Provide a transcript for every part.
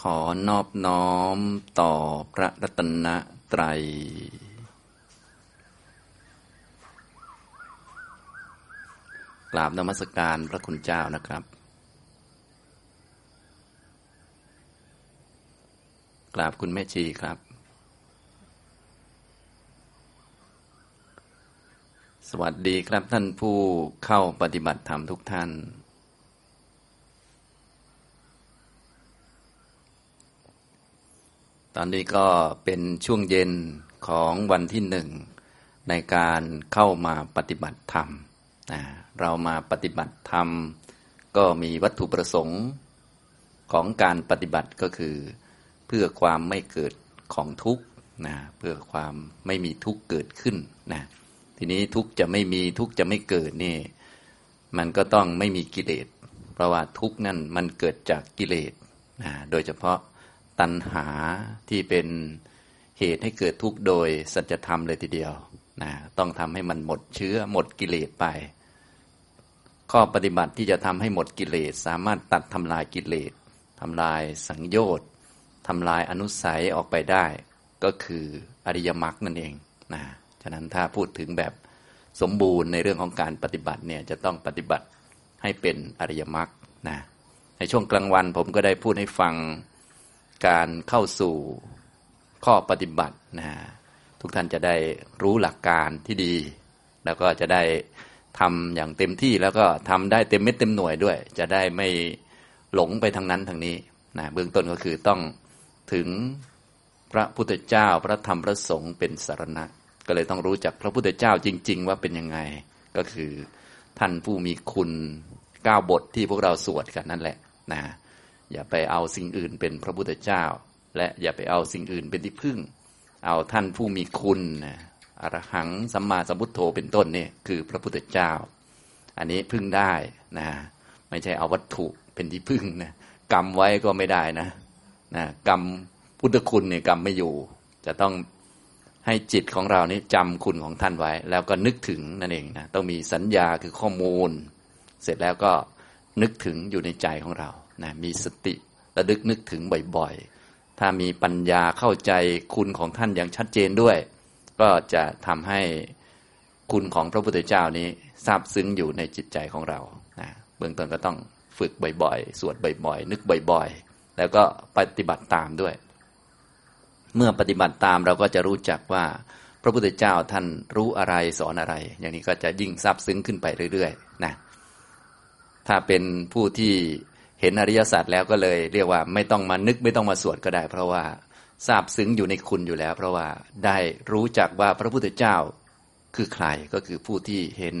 ขอนอบน้อมต่อพระรัตนตรัย กราบนมัสการพระคุณเจ้านะครับ กราบคุณแม่ชีครับ สวัสดีครับท่านผู้เข้าปฏิบัติธรรมทุกท่าน ตอนนี้ก็เป็นช่วงเย็นของวันที่หนึ่งในการเข้ามาปฏิบัติธรรมเรามาปฏิบัติธรรม ก็มีวัตถุประสงค์ของการปฏิบัติก็คือ เพื่อความไม่เกิดของทุกข์นะเพื่อความไม่มีทุกข์เกิดขึ้นนะทีนี้ทุกข์จะไม่มีทุกข์จะไม่เกิดนี่มันก็ต้องไม่มีกิเลส เพราะว่าทุกข์นั่นมันเกิดจากกิเลสนะโดยเฉพาะ ตัณหาที่เป็นเหตุให้เกิดทุกข์โดยสัจธรรมเลยทีเดียวนะต้องทำให้มันหมดเชื้อหมดกิเลสไป ข้อปฏิบัติที่จะทำให้หมดกิเลส สามารถตัดทำลายกิเลสทำลายสังโยชน์ทำลายอนุสัยออกไปได้ ก็คืออริยมรรคนั่นเองนะฉะนั้นถ้าพูดถึงแบบสมบูรณ์ในเรื่องของการปฏิบัติเนี่ยจะต้องปฏิบัติให้เป็นอริยมรรคนะในช่วงกลางวันผมก็ได้พูดให้ฟัง การเข้าสู่ข้อปฏิบัตินะทุกท่านจะได้รู้หลักการที่ดี แล้วก็จะได้ทำอย่างเต็มที่แล้วก็ทำได้เต็มเม็ดเต็มหน่วยด้วย จะได้ไม่หลงไปทางนั้นทางนี้นะเบื้องต้นก็คือต้องถึงพระพุทธเจ้าพระธรรมพระสงฆ์เป็นสารณะ ก็เลยต้องรู้จักพระพุทธเจ้าจริง ๆ ว่าเป็นยังไงก็คือท่านผู้มีคุณเก้าบทที่พวกเราสวดกันนั่นแหละนะ อย่าไปเอาสิ่งอื่นเป็นพระพุทธเจ้า และอย่าไปเอาสิ่งอื่นเป็นที่พึ่ง เอาท่านผู้มีคุณนะอรหังสัมมาสัมพุทโธเป็นต้นนี่คือพระพุทธเจ้า อันนี้พึ่งได้นะไม่ใช่เอาวัตถุเป็นที่พึ่งนะกรรมไว้ก็ไม่ได้นะนะกรรมพุทธคุณเนี่ยกรรมไม่อยู่ จะต้องให้จิตของเรานี้จำคุณของท่านไว้ แล้วก็นึกถึงนั่นเองนะต้องมีสัญญาคือข้อมูล เสร็จแล้วก็นึกถึงอยู่ในใจของเรา นะมีสติระลึกนึกถึงบ่อยๆ ถ้ามีปัญญาเข้าใจคุณของท่านอย่างชัดเจนด้วย ก็จะทำให้คุณของพระพุทธเจ้านี้ซาบซึ้งอยู่ในจิตใจของเรานะเบื้องต้นก็ต้องฝึกบ่อยๆ สวดบ่อยๆ นึกบ่อยๆ แล้วก็ปฏิบัติตามด้วย เมื่อปฏิบัติตามเราก็จะรู้จักว่าพระพุทธเจ้าท่านรู้อะไรสอนอะไร อย่างนี้ก็จะยิ่งซาบซึ้งขึ้นไปเรื่อยๆนะถ้าเป็นผู้ที่ เห็นอริยสัจแล้วก็เลย เรียกว่าไม่ต้องมานึกไม่ต้องมาสวดก็ได้ เพราะว่าทราบซึ้งอยู่ในคุณอยู่แล้ว เพราะว่าได้รู้จักว่าพระพุทธเจ้าคือใครก็คือผู้ที่เห็น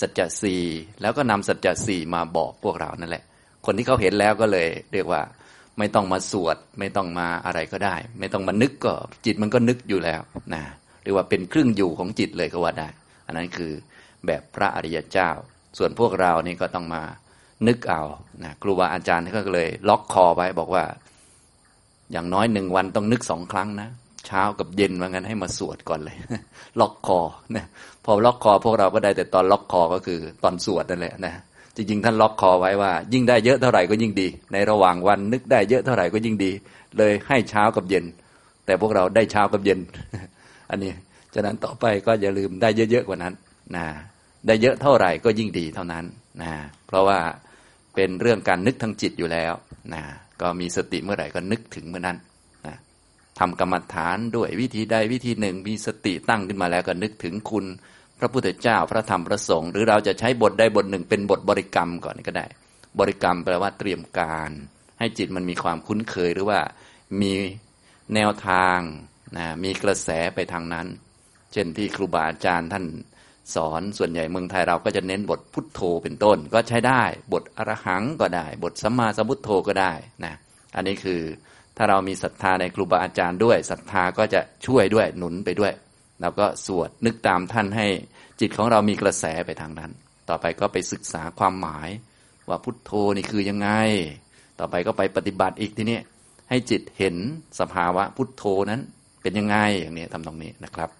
สัจจสีแล้วก็นำสัจจสีมาบอกพวกเรานั่นแหละ คนที่เขาเห็นแล้วก็เลย เรียกว่า ไม่ต้องมาสวด ไม่ต้องมาอะไรก็ได้ ไม่ต้องมานึกก็จิตมันก็นึกอยู่แล้วนะเรียกว่าเป็นครึ่งอยู่ของจิตเลยก็ว่าได้ อันนั้นคือแบบพระอริยเจ้า ส่วนพวกเรานี่ก็ต้องมา นึกเอานะครูบาอาจารย์ก็เลย ล็อกคอไว้บอกว่า อย่างน้อยหนึ่งวันต้องนึกสองครั้งนะเช้ากับเย็นว่างั้นให้มาสวดก่อนเลย ล็อกคอนะพอล็อกคอพวกเราก็ได้แต่ตอนล็อกคอก็คือตอนสวดนั่นแหละนะจริงๆท่านล็อกคอไว้ว่า ยิ่งได้เยอะเท่าไหร่ก็ยิ่งดี ในระหว่างวันนึกได้เยอะเท่าไหร่ก็ยิ่งดี เลยให้เช้ากับเย็น แต่พวกเราได้เช้ากับเย็น อันนี้ฉะนั้นต่อไปก็อย่าลืมได้เยอะๆกว่านั้นนะได้เยอะเท่าไหร่ก็ยิ่งดีเท่านั้นนะเพราะว่า เป็นเรื่องการนึกทางจิตอยู่แล้วนะก็มีสติเมื่อไหร่ก็นึกถึงเมื่อนั้นนะทำกรรมฐานด้วยวิธีใดวิธีหนึ่ง มีสติตั้งขึ้นมาแล้วก็นึกถึงคุณ พระพุทธเจ้าพระธรรมพระสงฆ์หรือเราจะใช้บทใดบทหนึ่ง เป็นบทบริกรรมก่อนก็ได้ บริกรรมแปลว่าเตรียมการ ให้จิตมันมีความคุ้นเคยหรือว่ามีแนวทางนะมีกระแสไปทางนั้น เช่นที่ครูบาอาจารย์ท่าน สอนส่วนใหญ่เมืองไทยเราก็จะเน้นบทพุทโธเป็นต้น ก็ใช้ได้ บทอรหังก็ได้ บทสัมมาสัมพุทโธก็ได้นะอันนี้คือถ้าเรามีศรัทธาในครูบาอาจารย์ด้วยศรัทธาก็จะช่วยด้วยหนุนไปด้วยแล้วก็สวดนึกตามท่านให้จิตของเรามีกระแสไปทางนั้น ต่อไปก็ไปศึกษาความหมายว่าพุทโธนี่คือยังไง ต่อไปก็ไปปฏิบัติอีกทีนี้ให้จิตเห็นสภาวะพุทโธนั้นเป็นยังไงอย่างนี้ทำตรงนี้นะครับ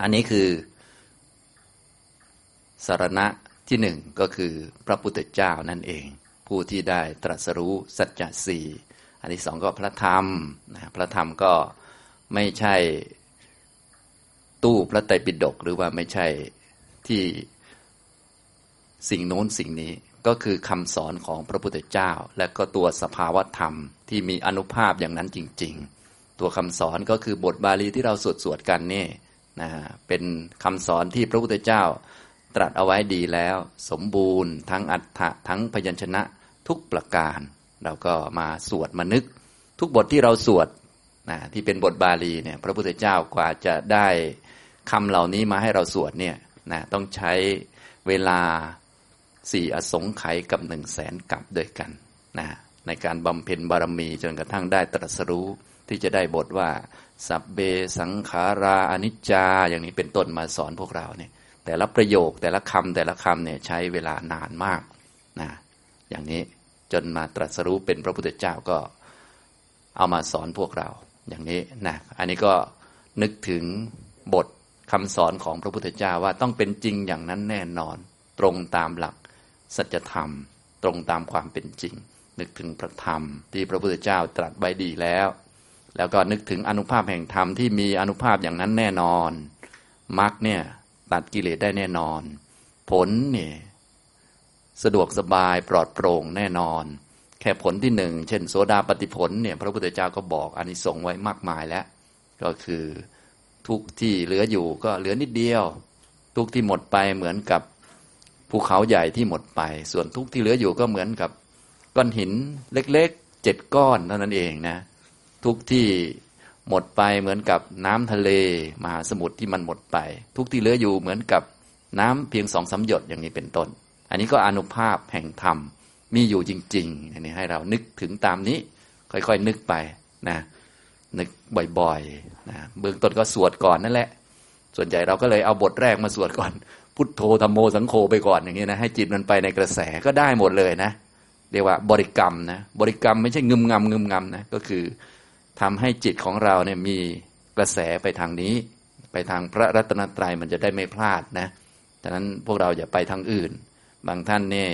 อันนี้คือ สารณะที่หนึ่งก็คือพระพุทธเจ้านั่นเอง ผู้ที่ได้ตรัสรู้สัจจะสี่อันที่สองก็พระธรรมนะพระธรรมก็ไม่ใช่ตู้พระไตรปิฎกหรือว่าไม่ใช่ที่สิ่งโน้นสิ่งนี้ก็คือคำสอนของพระพุทธเจ้า และก็ตัวสภาวธรรมที่มีอนุภาพอย่างนั้นจริง ๆ ตัวคำสอนก็คือบทบาลีที่เราสวดสวดกันนี่นะเป็นคำสอนที่พระพุทธเจ้า ตรัสเอาไว้ดีแล้ว สมบูรณ์ ทั้งอัฏฐะทั้งพยัญชนะทุกประการ เราก็มาสวดมานึก ทุกบทที่เราสวดนะที่เป็นบทบาลีเนี่ยพระพุทธเจ้ากว่าจะได้คำเหล่านี้มาให้เราสวดเนี่ยนะต้องใช้เวลาสี่อสงไขยกับหนึ่งแสนกับด้วยกันนะในการบำเพ็ญบารมีจนกระทั่งได้ตรัสรู้ที่จะได้บทว่า สัพเบสังขาราอนิจจา อย่างนี้เป็นต้นมาสอนพวกเราเนี่ย แต่ละประโยคแต่ละคำแต่ละคำเนี่ยใช้เวลานานมากนะอย่างนี้จนมาตรัสรู้เป็นพระพุทธเจ้าก็เอามาสอนพวกเราอย่างนี้นะอันนี้ก็นึกถึงบทคำสอนของพระพุทธเจ้าว่าต้องเป็นจริงอย่างนั้นแน่นอน ตรงตามหลักสัจธรรม ตรงตามความเป็นจริง นึกถึงพระธรรม ที่พระพุทธเจ้าตรัสไว้ดีแล้ว แล้วก็นึกถึงอนุภาพแห่งธรรมที่มีอนุภาพอย่างนั้นแน่นอนมรรคเนี่ย ตัดกิเลสได้แน่นอน ผลเนี่ยสะดวกสบายปลอดโปร่งแน่นอน แค่ผลที่หนึ่งเช่น โสดาปฏิผลเนี่ย พระพุทธเจ้าก็บอกอานิสงส์ไว้มากมายแล้ว ก็คือทุกที่เหลืออยู่ก็เหลือนิดเดียว ทุกที่หมดไปเหมือนกับภูเขาใหญ่ที่หมดไป ส่วนทุกที่เหลืออยู่ก็เหมือนกับก้อนหินเล็กๆเจ็ดก้อนเท่านั้นเองนะ ทุกที่ หมดไปเหมือนกับน้ำทะเลมหาสมุทรที่มันหมดไป ทุกที่เหลืออยู่เหมือนกับน้ำเพียงสองสาหยดอย่างนี้เป็นต้น อันนี้ก็อนุภาพแห่งธรรมมีอยู่จริงๆอันนี้ให้เรานึกถึงตามนี้ ค่อยๆนึกไปนะนึกบ่อยๆนะเบื้องต้นก็สวดก่อนนั่นแหละ ส่วนใหญ่เราก็เลยเอาบทแรกมาสวดก่อน พุทโธธรรมโมสังโฆไปก่อนอย่างนี้นะให้จิตมันไปในกระแสก็ได้หมดเลยนะ เรียกว่าบริกรรมนะบริกรรมไม่ใช่งึมงำงึมงำนะก็คือ ทำให้จิตของเราเนี่ยมีกระแสไปทางนี้ ไปทางพระรัตนตรัยมันจะได้ไม่พลาดนะดังนั้นพวกเราอย่าไปทางอื่น บางท่านเนี่ย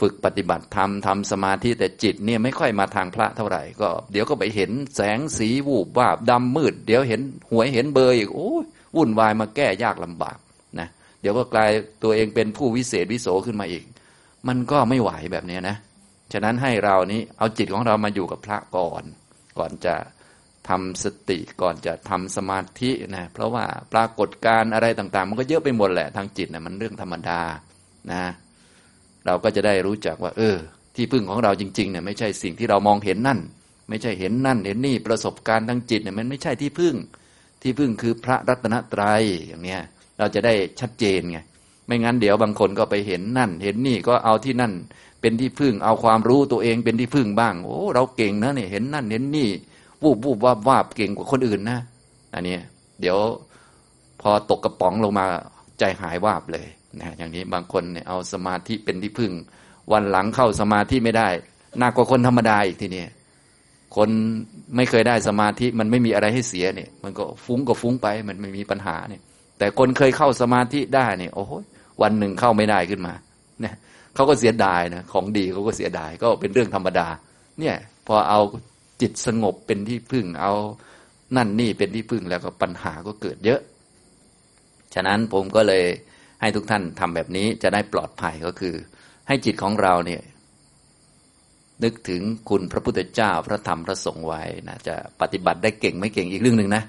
ฝึกปฏิบัติธรรมทำสมาธิแต่จิตเนี่ยไม่ค่อยมาทางพระเท่าไหร่ก็ เดี๋ยวก็ไปเห็นแสงสีวูบวาบดำมืด เดี๋ยวเห็นหวยเห็นเบอร์อีกโอ้ยวุ่นวายมาแก้ยากลำบากนะเดี๋ยวก็กลายตัวเองเป็นผู้วิเศษวิโสขึ้นมาอีก มันก็ไม่ไหวแบบนี้นะ ฉะนั้นให้เรานี้เอาจิตของเรามาอยู่กับพระก่อน ก่อนจะทำสติก่อนจะทำสมาธินะเพราะว่าปรากฏการอะไรต่างๆ มันก็เยอะไปหมดแหละทางจิตนะมันเรื่องธรรมดานะเราก็จะได้รู้จักว่า เออ ที่พึ่งของเราจริงๆเนี่ยไม่ใช่สิ่งที่เรามองเห็นนั่น ไม่ใช่เห็นนั่น เห็นนี่ประสบการณ์ทางจิตเนี่ยมันไม่ใช่ที่พึ่ง ที่พึ่งคือพระรัตนตรัยอย่างเนี้ยเราจะได้ชัดเจนไง ไม่งั้นเดี๋ยวบางคนก็ไปเห็นนั่น เห็นนี่ก็เอาที่นั่นเป็นที่พึ่ง เอาความรู้ตัวเองเป็นที่พึ่งบ้าง โอ้เราเก่งนะเนี่ยเห็นนั่นเห็นนี่วูบวูบวาบวาบเก่งกว่าคนอื่นนะอันนี้เดี๋ยวพอตกกระป๋องลงมาใจหายวาบเลยนะอย่างนี้บางคนเนี่ยเอาสมาธิเป็นที่พึ่ง วันหลังเข้าสมาธิไม่ได้หนักกว่าคนธรรมดาอีกทีนี้คนไม่เคยได้สมาธิมันไม่มีอะไรให้เสียเนี่ย มันก็ฟุ้งก็ฟุ้งไปมันไม่มีปัญหาเนี่ย แต่คนเคยเข้าสมาธิได้เนี่ยโอ้โห วันหนึ่งเข้าไม่ได้ขึ้นมาเนี่ยเขาก็เสียดายนะของดีเขาก็เสียดายก็เป็นเรื่องธรรมดา เนี่ย พอเอาจิตสงบเป็นที่พึ่ง เอานั่นนี่เป็นที่พึ่งแล้วก็ปัญหาก็เกิดเยอะ ฉะนั้นผมก็เลยให้ทุกท่านทำแบบนี้จะได้ปลอดภัยก็คือ ให้จิตของเราเนี่ยนึกถึงคุณพระพุทธเจ้าพระธรรมพระสงฆ์ไว้นะจะปฏิบัติได้เก่งไม่เก่งอีกเรื่องหนึ่งนะ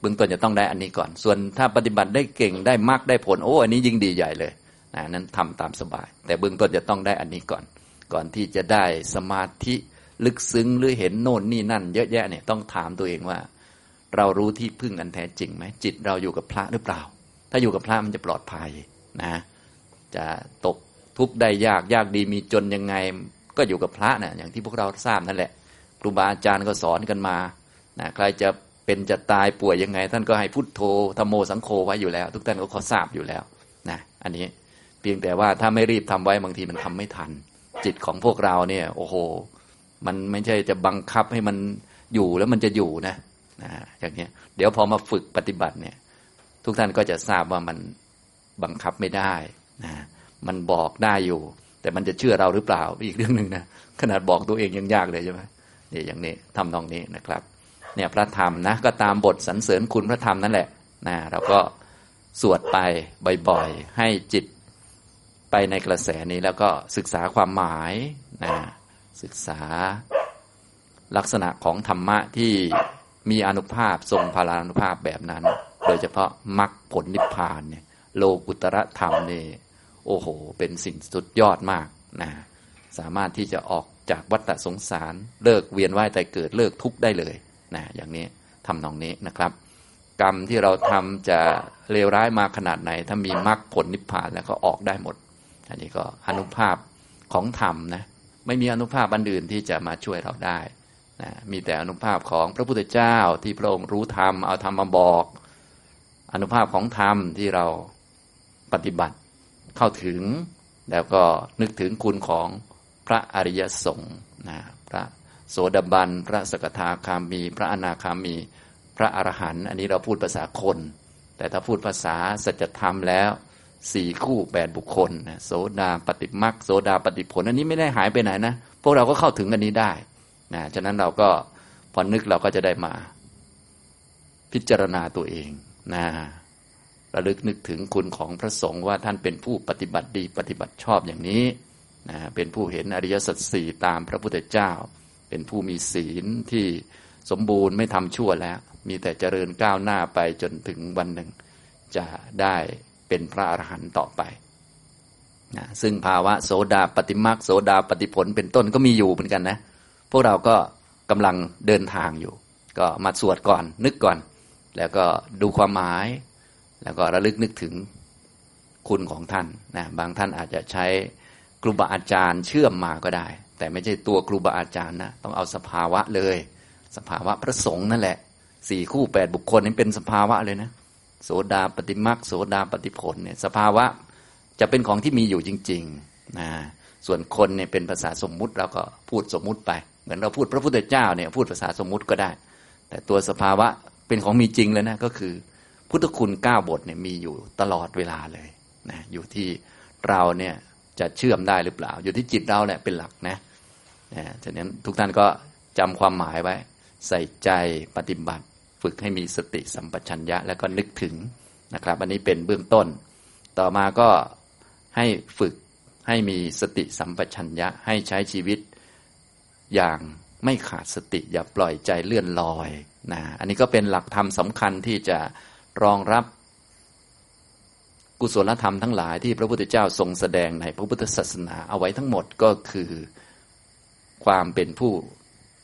เบื้องต้นจะต้องได้อันนี้ก่อน ส่วนถ้าปฏิบัติได้เก่งได้มากได้ผลโอ้อันนี้ยิ่งดีใหญ่เลยนะนั้นทำตามสบาย แต่เบื้องต้นจะต้องได้อันนี้ก่อน ก่อนที่จะได้สมาธิลึกซึ้งหรือเห็นโน่นนี่นั่น เยอะแยะเนี่ยต้องถามตัวเองว่า เรารู้ที่พึ่งอันแท้จริงไหมจิตเราอยู่กับพระหรือเปล่า ถ้าอยู่กับพระมันจะปลอดภัยนะจะตกทุกข์ได้ยากยากดีมีจนยังไงก็อยู่กับพระนะ่ะอย่างที่พวกเราทราบนั่นแหละครูบาอาจารย์ก็สอนกันมานะใครจะ เป็นจะตายป่วยยังไง ท่านก็ให้พุทโธธโมสังโฆไว้อยู่แล้ว ทุกท่านก็ขอทราบอยู่แล้วนะอันนี้เพียงแต่ว่าถ้าไม่รีบทำไว้บางทีมันทำไม่ทัน จิตของพวกเราเนี่ย โอ้โห มันไม่ใช่จะบังคับให้มันอยู่แล้วมันจะอยู่นะนะอย่างนี้เดี๋ยวพอมาฝึกปฏิบัติเนี่ย ทุกท่านก็จะทราบว่ามันบังคับไม่ได้นะมันบอกได้อยู่ แต่มันจะเชื่อเราหรือเปล่าอีกเรื่องหนึ่งนะขนาดบอกตัวเองยังยากเลยใช่ไหมนี่อย่างนี้ทำนองนี้นะครับ เนี่ยพระธรรมนะก็ตามบทสรรเสริญคุณพระธรรมนั่นแหละนะเราก็สวดไปบ่อยๆ ให้จิตไปในกระแสนี้แล้วก็ศึกษาความหมายนะศึกษาลักษณะของธรรมะที่มีอนุภาพทรงพลานุภาพแบบนั้น โดยเฉพาะมรรคผลนิพพานเนี่ยโลกุตระธรรมนี่โอ้โห เป็นสิ่งสุดยอดมากนะสามารถที่จะออกจากวัฏสงสารเลิกเวียนว่ายแต่เกิดเลิกทุกข์ได้เลย นะอย่างนี้ทำนองนี้นะครับ กรรมที่เราทำจะเลวร้ายมาขนาดไหน ถ้ามีมรรคผลนิพพานแล้วก็ออกได้หมด อันนี้ก็อนุภาพของธรรมนะไม่มีอนุภาพอันอื่นที่จะมาช่วยเราได้นะมีแต่อนุภาพของพระพุทธเจ้าที่พระองค์รู้ธรรมเอาธรรมมาบอก อนุภาพของธรรมที่เราปฏิบัติเข้าถึงแล้วก็นึกถึงคุณของพระอริยสงฆ์นะพระ โสดาบัน พระสกทาคามี พระอนาคามี พระอรหันต์อันนี้เราพูดภาษาคน แต่ถ้าพูดภาษาสัจธรรมแล้วสี่คู่แปดบุคคลโสดาปฏิมักโสดาปฏิผล อันนี้ไม่ได้หายไปไหนนะ พวกเราก็เข้าถึงอันนี้ได้นะฉะนั้นเราก็พอนึกเราก็จะได้มา พิจารณาตัวเองนะระลึกนึกถึงคุณของพระสงฆ์ว่าท่านเป็นผู้ปฏิบัติดีปฏิบัติชอบอย่างนี้นะเป็นผู้เห็นอริยสัจสี่ตามพระพุทธเจ้า เป็นผู้มีศีลที่สมบูรณ์ไม่ทำชั่วแล้ว มีแต่เจริญก้าวหน้าไปจนถึงวันหนึ่ง จะได้เป็นพระอรหันต์ต่อไปนะซึ่งภาวะโสดาปฏิมาโสดาปฏิผลเป็นต้นก็มีอยู่เหมือนกันนะ พวกเราก็กำลังเดินทางอยู่ ก็มาสวดก่อนนึกก่อน แล้วก็ดูความหมาย แล้วก็ระลึกนึกถึงคุณของท่านนะบางท่านอาจจะใช้ครูบาอาจารย์เชื่อมมาก็ได้ แต่ไม่ใช่ตัวครูบาอาจารย์นะต้องเอาสภาวะเลย สภาวะพระสงฆ์นั่นแหละสี่คู่แปดบุคคลนี่เป็นสภาวะเลยนะโสดาปฏิมักโสดาปฏิผลเนี่ยสภาวะจะเป็นของที่มีอยู่จริงๆนะส่วนคนเนี่ยเป็นภาษาสมมุติเราก็พูดสมมุติไป เหมือนเราพูดพระพุทธเจ้าเนี่ยพูดภาษาสมมุติก็ได้ แต่ตัวสภาวะเป็นของมีจริงเลยนะก็คือ พุทธคุณเก้าบทเนี่ยมีอยู่ตลอดเวลาเลยนะอยู่ที่เราเนี่ยจะเชื่อมได้หรือเปล่า อยู่ที่จิตเราแหละเป็นหลักนะ นะฉะนั้นทุกท่านก็จำความหมายไว้ ใส่ใจปฏิบัติ ฝึกให้มีสติสัมปชัญญะแล้วก็นึกถึงนะครับ อันนี้เป็นเบื้องต้น ต่อมาก็ให้ฝึกให้มีสติสัมปชัญญะให้ใช้ชีวิตอย่างไม่ขาดสติอย่าปล่อยใจเลื่อนลอยนะอันนี้ก็เป็นหลักธรรมสำคัญที่จะรองรับกุศลธรรมทั้งหลายที่พระพุทธเจ้าทรงแสดงในพระพุทธศาสนาเอาไว้ทั้งหมดก็คือ ความเป็นผู้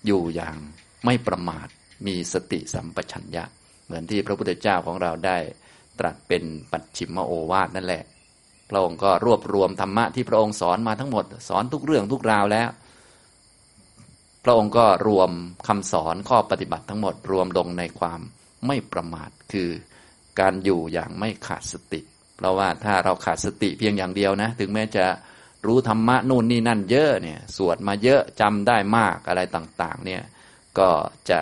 อยู่อย่างไม่ประมาท มีสติสัมปชัญญะ เหมือนที่พระพุทธเจ้าของเราได้ตรัสเป็นปัจฉิมโอวาทนั่นแหละ พระองค์ก็รวบรวมธรรมะที่พระองค์สอนมาทั้งหมด สอนทุกเรื่องทุกราวแล้ว พระองค์ก็รวมคำสอนข้อปฏิบัติทั้งหมด รวมลงในความไม่ประมาทคือการอยู่อย่างไม่ขาดสติ เพราะว่าถ้าเราขาดสติเพียงอย่างเดียวนะ ถึงแม้จะ รู้ธรรมะนู่นนี่นั่นเยอะเนี่ย สวดมาเยอะจำได้มากอะไรต่าง ๆ เนี่ย ก็จะ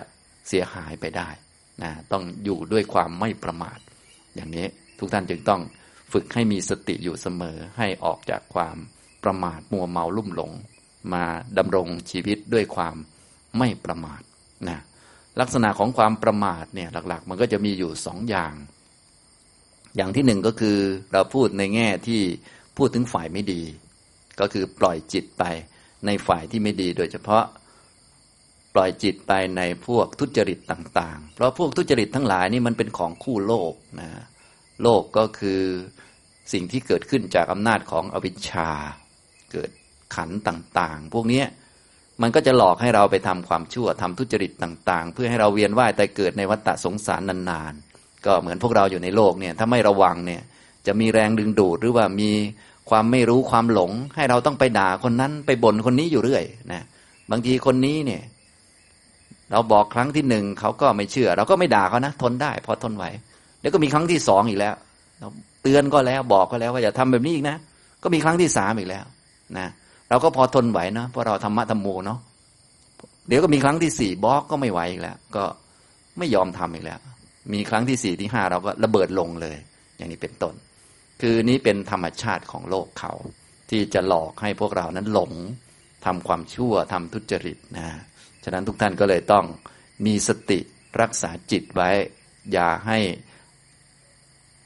เสียหายไปได้นะต้องอยู่ด้วยความไม่ประมาท อย่างนี้ทุกท่านจึงต้องฝึกให้มีสติอยู่เสมอให้ออกจากความประมาทมัวเมาลุ่มหลง มาดำรงชีวิตด้วยความไม่ประมาทนะลักษณะของความประมาทเนี่ยหลักๆ มันก็จะมีอยู่สองอย่าง อย่างที่หนึ่งก็คือเราพูดในแง่ที่พูดถึงฝ่ายไม่ดี ก็คือปล่อยจิตไปในฝ่ายที่ไม่ดีโดยเฉพาะปล่อยจิตไปในพวกทุจริตต่างๆ เพราะพวกทุจริตทั้งหลายนี่มันเป็นของคู่โลกนะโลกก็คือสิ่งที่เกิดขึ้นจากอำนาจของอวิชชา เกิดขันต่างๆ พวกนี้มันก็จะหลอกให้เราไปทำความชั่วทำทุจริตต่าง ๆ เพื่อให้เราเวียนว่ายแต่เกิดในวัฏสงสารนานๆ ก็เหมือนพวกเราอยู่ในโลกเนี่ยถ้าไม่ระวังเนี่ยจะมีแรงดึงดูดหรือว่ามี ความไม่รู้ความหลง ให้เราต้องไปด่าคนนั้นไปบ่นคนนี้อยู่เรื่อยนะบางทีคนนี้เนี่ย เราบอกครั้งที่หนึ่งเขาก็ไม่เชื่อ เราก็ไม่ด่าเขานะทนได้พอทนไหวแล้วก็มีครั้งที่สองอีกแล้วเราเตือนก็แล้วบอกก็แล้วว่าอย่าทำแบบนี้อีกนะก็มีครั้งที่สามอีกแล้วนะเราก็พอทนไหวนะเพราะเราธรรมะธรรมโมเนาะเดี๋ยวก็มีครั้งที่สี่บอกก็ไม่ไหวอีกแล้ว ก็ไม่ยอมทำอีกแล้ว มีครั้งที่สี่ที่ห้าเราก็ระเบิดลงเลย อย่างนี้เป็นต้น คือนี้เป็นธรรมชาติของโลกเขา ที่จะหลอกให้พวกเรานั้นหลงทำความชั่วทำทุจริตนะฉะนั้นทุกท่านก็เลยต้องมีสติรักษาจิตไว้ อย่าให้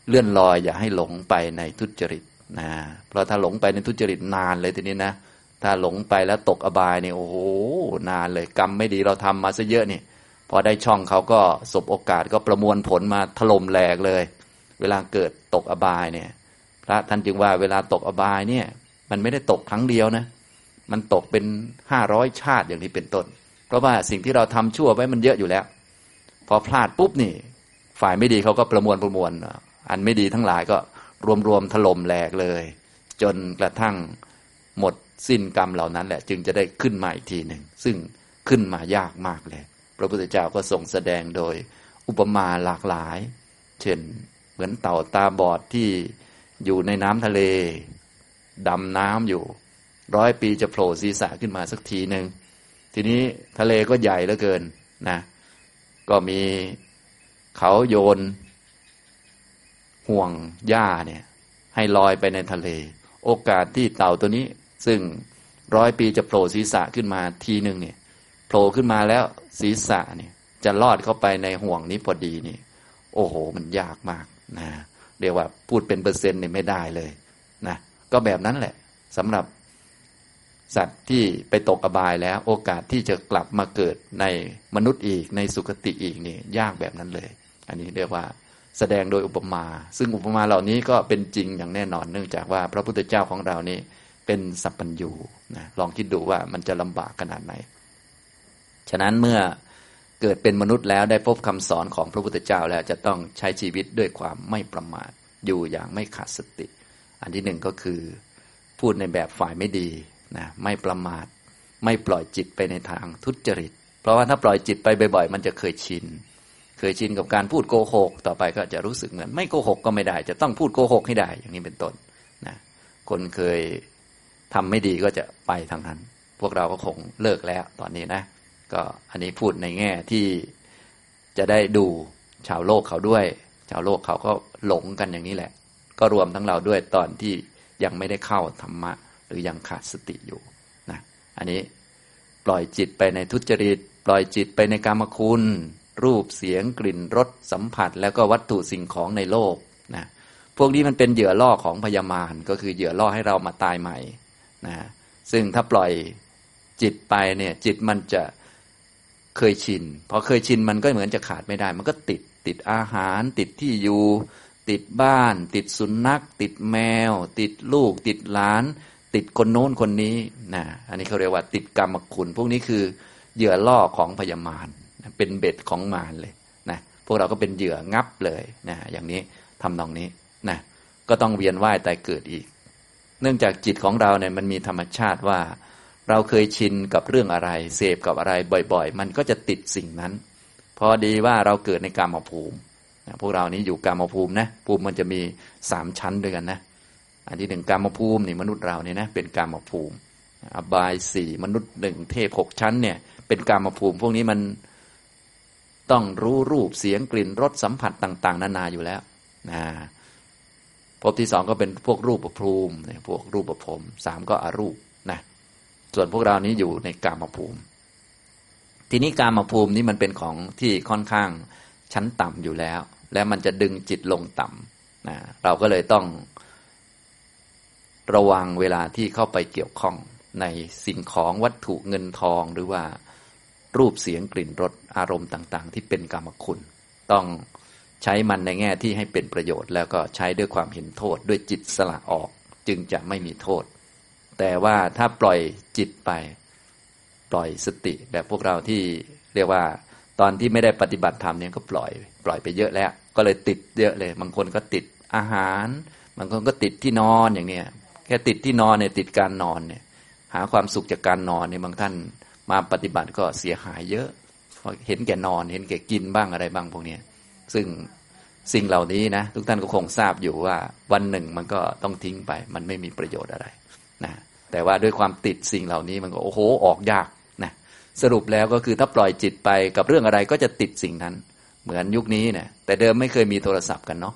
เลื่อนลอย อย่าให้หลงไปในทุจริตนะเพราะถ้าหลงไปในทุจริตนานเลยทีนี้นะ ถ้าหลงไปแล้วตกอบายเนี่ยโอ้โหนานเลยกรรมไม่ดีเราทำมาซะเยอะนี่พอได้ช่องเขาก็สบโอกาสก็ประมวลผลมาถล่มแหลกเลย เวลาเกิดตกอบายเนี่ย ระท่านจึงว่าเวลาตกอบายเนี่ย มันไม่ได้ตกครั้งเดียวนะ มันตกเป็นห้าร้อยชาติอย่างนี้เป็นต้น เพราะว่าสิ่งที่เราทำชั่วไว้มันเยอะอยู่แล้ว พอพลาดปุ๊บนี่ ฝ่ายไม่ดีเขาก็ประมวลประมวล อันไม่ดีทั้งหลายก็รวมรวมถล่มแหลกเลย จนกระทั่งหมดสิ้นกรรมเหล่านั้นแหละ จึงจะได้ขึ้นมาอีกทีหนึ่งซึ่งขึ้นมายากมากเลย พระพุทธเจ้าก็ทรงแสดงโดยอุปมาหลากหลาย เช่นเหมือนเต่าตาบอดที่ อยู่ในน้ำทะเล ดำน้ำอยู่ ร้อยปีจะโผล่ศีรษะขึ้นมาสักทีหนึ่งทีนี้ทะเลก็ใหญ่เหลือเกินนะก็มีเขาโยน ห่วงหญ้าเนี่ย ให้ลอยไปในทะเล โอกาสที่เต่าตัวนี้ ซึ่งร้อยปีจะโผล่ศีรษะขึ้นมาทีหนึ่งเนี่ยโผล่ขึ้นมาแล้วศีรษะเนี่ย จะลอดเข้าไปในห่วงนี้พอดีนี่ โอ้โห มันยากมากนะ เรียกว่าพูดเป็นเปอร์เซ็นต์เนี่ยไม่ได้เลยนะก็แบบนั้นแหละสำหรับสัตว์ที่ไปตกอบายแล้วโอกาสที่จะกลับมาเกิดในมนุษย์อีกในสุคติอีกนี่ยากแบบนั้นเลย อันนี้เรียกว่าแสดงโดยอุปมา ซึ่งอุปมาเหล่านี้ก็เป็นจริงอย่างแน่นอน เนื่องจากว่าพระพุทธเจ้าของเรานี้เป็นสัพพัญญูนะลองคิดดูว่ามันจะลำบากขนาดไหน ฉะนั้นเมื่อ เกิดเป็นมนุษย์แล้วได้พบคำสอนของพระพุทธเจ้าแล้วจะต้องใช้ชีวิตด้วยความไม่ประมาทอยู่อย่างไม่ขาดสติ อันที่หนึ่งก็คือ พูดในแบบฝ่ายไม่ดีนะไม่ประมาท ไม่ปล่อยจิตไปในทางทุจริต เพราะว่าถ้าปล่อยจิตไปบ่อยๆ มันจะเคยชิน เคยชินกับการพูดโกหก ต่อไปก็จะรู้สึกเหมือนไม่โกหกก็ไม่ได้ จะต้องพูดโกหกให้ได้ อย่างนี้เป็นต้นนะคนเคยทำไม่ดีก็จะไปทางนั้น พวกเราก็คงเลิกแล้วตอนนี้นะ ก็อันนี้พูดในแง่ที่จะได้ดูชาวโลกเขาด้วย ชาวโลกเขาก็หลงกันอย่างนี้แหละ ก็รวมทั้งเราด้วยตอนที่ยังไม่ได้เข้าธรรมะ หรือยังขาดสติอยู่นะอันนี้ปล่อยจิตไปในทุจริต ปล่อยจิตไปในกรรมคุณ รูปเสียงกลิ่นรสสัมผัส แล้วก็วัตถุสิ่งของในโลกนะพวกนี้มันเป็นเหยื่อล่อของพยามารก็คือเหยื่อล่อให้เรามาตายใหม่นะซึ่งถ้าปล่อยจิตไปเนี่ยจิตมันจะ เคยชินพอเคยชินมันก็เหมือนจะขาดไม่ได้ มันก็ติดติดอาหาร ติดที่อยู่ ติดบ้าน ติดสุนัข ติดแมว ติดลูก ติดหลาน ติดคนโน้นคนนี้นะอันนี้เขาเรียกว่าติดกรรมคุณ พวกนี้คือเหยื่อล่อของพยามารเป็นเบ็ดของมารเลยนะพวกเราก็เป็นเหยื่องับเลยนะอย่างนี้ทำนองนี้นะก็ต้องเวียนว่ายตายเกิดอีก เนื่องจากจิตของเราเนี่ยมันมีธรรมชาติว่า เราเคยชินกับเรื่องอะไร เสพกับอะไรบ่อย ๆ มันก็จะติดสิ่งนั้น พอดีว่าเราเกิดในกามภูมินะพวกเรานี้อยู่กามภูมินะภูมิมันจะมีสามชั้นด้วยกันนะอันที่หนึ่งกามภูมินี่มนุษย์เราเนี่ยนะเป็นกามภูมิ อบายสี่มนุษย์หนึ่งเทพหกชั้นเนี่ย เป็นกามภูมิ พวกนี้มันต้องรู้รูปเสียงกลิ่นรสสัมผัสต่าง ๆ นานาอยู่แล้วนะภพที่สองก็เป็นพวกรูปประภูมิพวกรูปประพรมสามก็อรูป ส่วนพวกเรานี้อยู่ในกามภูมิ ทีนี้กามภูมินี้มันเป็นของที่ค่อนข้างชั้นต่ำอยู่แล้ว และมันจะดึงจิตลงต่ำนะเราก็เลยต้องระวังเวลาที่เข้าไปเกี่ยวข้องในสิ่งของวัตถุเงินทองหรือว่ารูปเสียงกลิ่นรสอารมณ์ต่าง ๆ ที่เป็นกรรมคุณ ต้องใช้มันในแง่ที่ให้เป็นประโยชน์ แล้วก็ใช้ด้วยความเห็นโทษ ด้วยจิตสละออกจึงจะไม่มีโทษ แต่ว่าถ้าปล่อยจิตไป ปล่อยสติแบบพวกเราที่เรียกว่า ตอนที่ไม่ได้ปฏิบัติธรรมเนี่ยก็ปล่อย ปล่อยไปเยอะแล้ว ก็เลยติดเยอะเลย บางคนก็ติดอาหาร บางคนก็ติดที่นอนอย่างเนี้ยแค่ติดที่นอนเนี่ยติดการนอนเนี่ย หาความสุขจากการนอนเนี่ยบางท่านมาปฏิบัติก็เสียหายเยอะเห็นแก่นอนเห็นแก่กินบ้างอะไรบ้างพวกนี้ซึ่งสิ่งเหล่านี้นะทุกท่านก็คงทราบอยู่ว่าวันหนึ่งมันก็ต้องทิ้งไป มันไม่มีประโยชน์อะไรนะ แต่ว่าด้วยความติดสิ่งเหล่านี้มันก็โอ้โหออกยากนะสรุปแล้วก็คือถ้าปล่อยจิตไปกับเรื่องอะไรก็จะติดสิ่งนั้น เหมือนยุคนี้เนะแต่เดิมไม่เคยมีโทรศัพท์กันเนาะ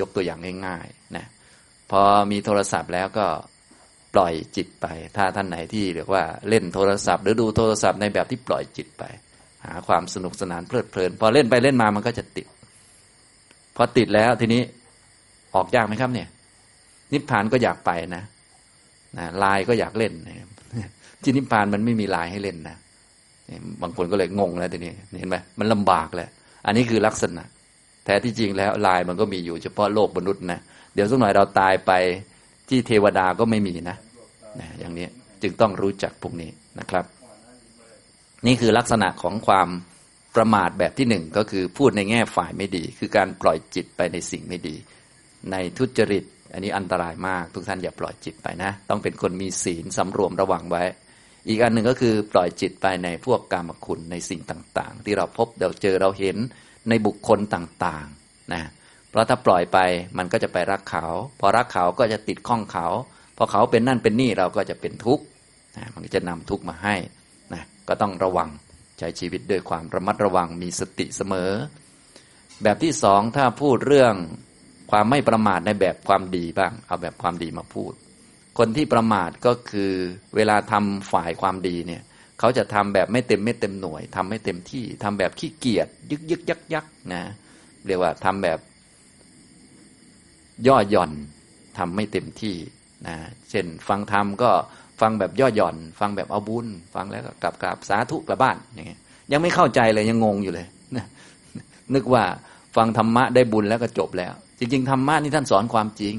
ยกตัวอย่างง่ายๆนะพอมีโทรศัพท์แล้วก็ปล่อยจิตไป ถ้าท่านไหนที่เรียกว่าเล่นโทรศัพท์ หรือดูโทรศัพท์ในแบบที่ปล่อยจิตไป หาความสนุกสนานเพลิดเพลิน พอเล่นไปเล่นมามันก็จะติด พอติดแล้วทีนี้ออกยากไหมครับเนี่ย นิพพานก็อยากไปนะ นะลายก็อยากเล่นนะที่นิพพานมันไม่มีลายให้เล่นนะบางคนก็เลยงงแล้วทีนี้เห็นไหมมันลำบากแหละ อันนี้คือลักษณะ แท้ที่จริงแล้วลายมันก็มีอยู่เฉพาะโลกมนุษย์นะเดี๋ยวสักหน่อยเราตายไปที่เทวดาก็ไม่มีนะนะอย่างนี้จึงต้องรู้จักพวกนี้นะครับ นี่คือลักษณะของความประมาทแบบที่หนึ่งก็คือพูดในแง่ฝ่ายไม่ดี คือการปล่อยจิตไปในสิ่งไม่ดี ในทุจริต อันนี้อันตรายมากทุกท่านอย่าปล่อยจิตไปนะ ต้องเป็นคนมีศีลสำรวมระวังไว้ อีกอันหนึ่งก็คือปล่อยจิตไปในพวกกรรมคุณในสิ่งต่าง ๆ ที่เราพบเราเจอเราเห็นในบุคคลต่างๆนะเพราะถ้าปล่อยไปมันก็จะไปรักเขา พอรักเขาก็จะติดข้องเขาพอเขาเป็นนั่นเป็นนี่เราก็จะเป็นทุกข์นะมันจะนำทุกข์มาให้นะก็ต้องระวังใช้ชีวิตด้วยความระมัดระวังมีสติเสมอ แบบที่สองถ้าพูดเรื่อง ความไม่ประมาทในแบบความดีบ้าง เอาแบบความดีมาพูด คนที่ประมาทก็คือเวลาทำฝ่ายความดีเนี่ย เขาจะทำแบบไม่เต็มไม่เต็มหน่วยทำไม่เต็มที่ทำแบบขี้เกียจยึกยึกยักยักนะเรียกว่าทำแบบ ย่อหย่อนทำไม่เต็มที่นะเช่นฟังธรรมก็ฟังแบบย่อหย่อน ฟังแบบเอาบุญ ฟังแล้วก็กลับกลับสาธุกลับบ้านอย่างเงี้ยยังไม่เข้าใจเลยยังงงอยู่เลยนะนึกว่าฟังธรรมะได้บุญแล้วก็จบแล้ว ริง ๆธรรมะนี่ท่านสอนความจริง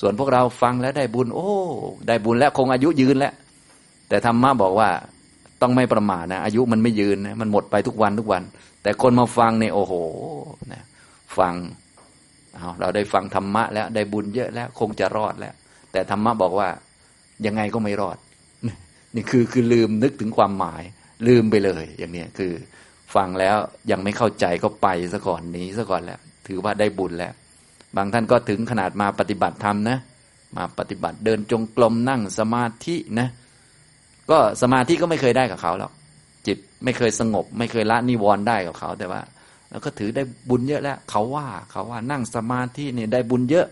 ส่วนพวกเราฟังแล้วได้บุญ โอ้ ได้บุญแล้วคงอายุยืนแล้ว แต่ธรรมะบอกว่าต้องไม่ประมาทนะอายุมันไม่ยืนนะมันหมดไปทุกวันทุกวัน แต่คนมาฟังเนี่ยโอ้โหนะฟังเอาเราได้ฟังธรรมะแล้วได้บุญเยอะแล้ว คงจะรอดแล้ว แต่ธรรมะบอกว่ายังไงก็ไม่รอด นี่คือคือลืมนึกถึงความหมาย ลืมไปเลย อย่างนี้คือ ฟังแล้วยังไม่เข้าใจก็ไปซะก่อนหนีซะก่อนแล้ว ถือว่าได้บุญแล้ว บางท่านก็ถึงขนาดมาปฏิบัติธรรมนะ มาปฏิบัติเดินจงกรมนั่งสมาธินะ ก็สมาธิก็ไม่เคยได้กับเขาหรอกจิตไม่เคยสงบ ไม่เคยละนิวรณ์ได้กับเขาแต่ว่าแล้วก็ถือได้บุญเยอะแล้ว เขาว่าเขาว่านั่งสมาธินี่ได้บุญเยอะ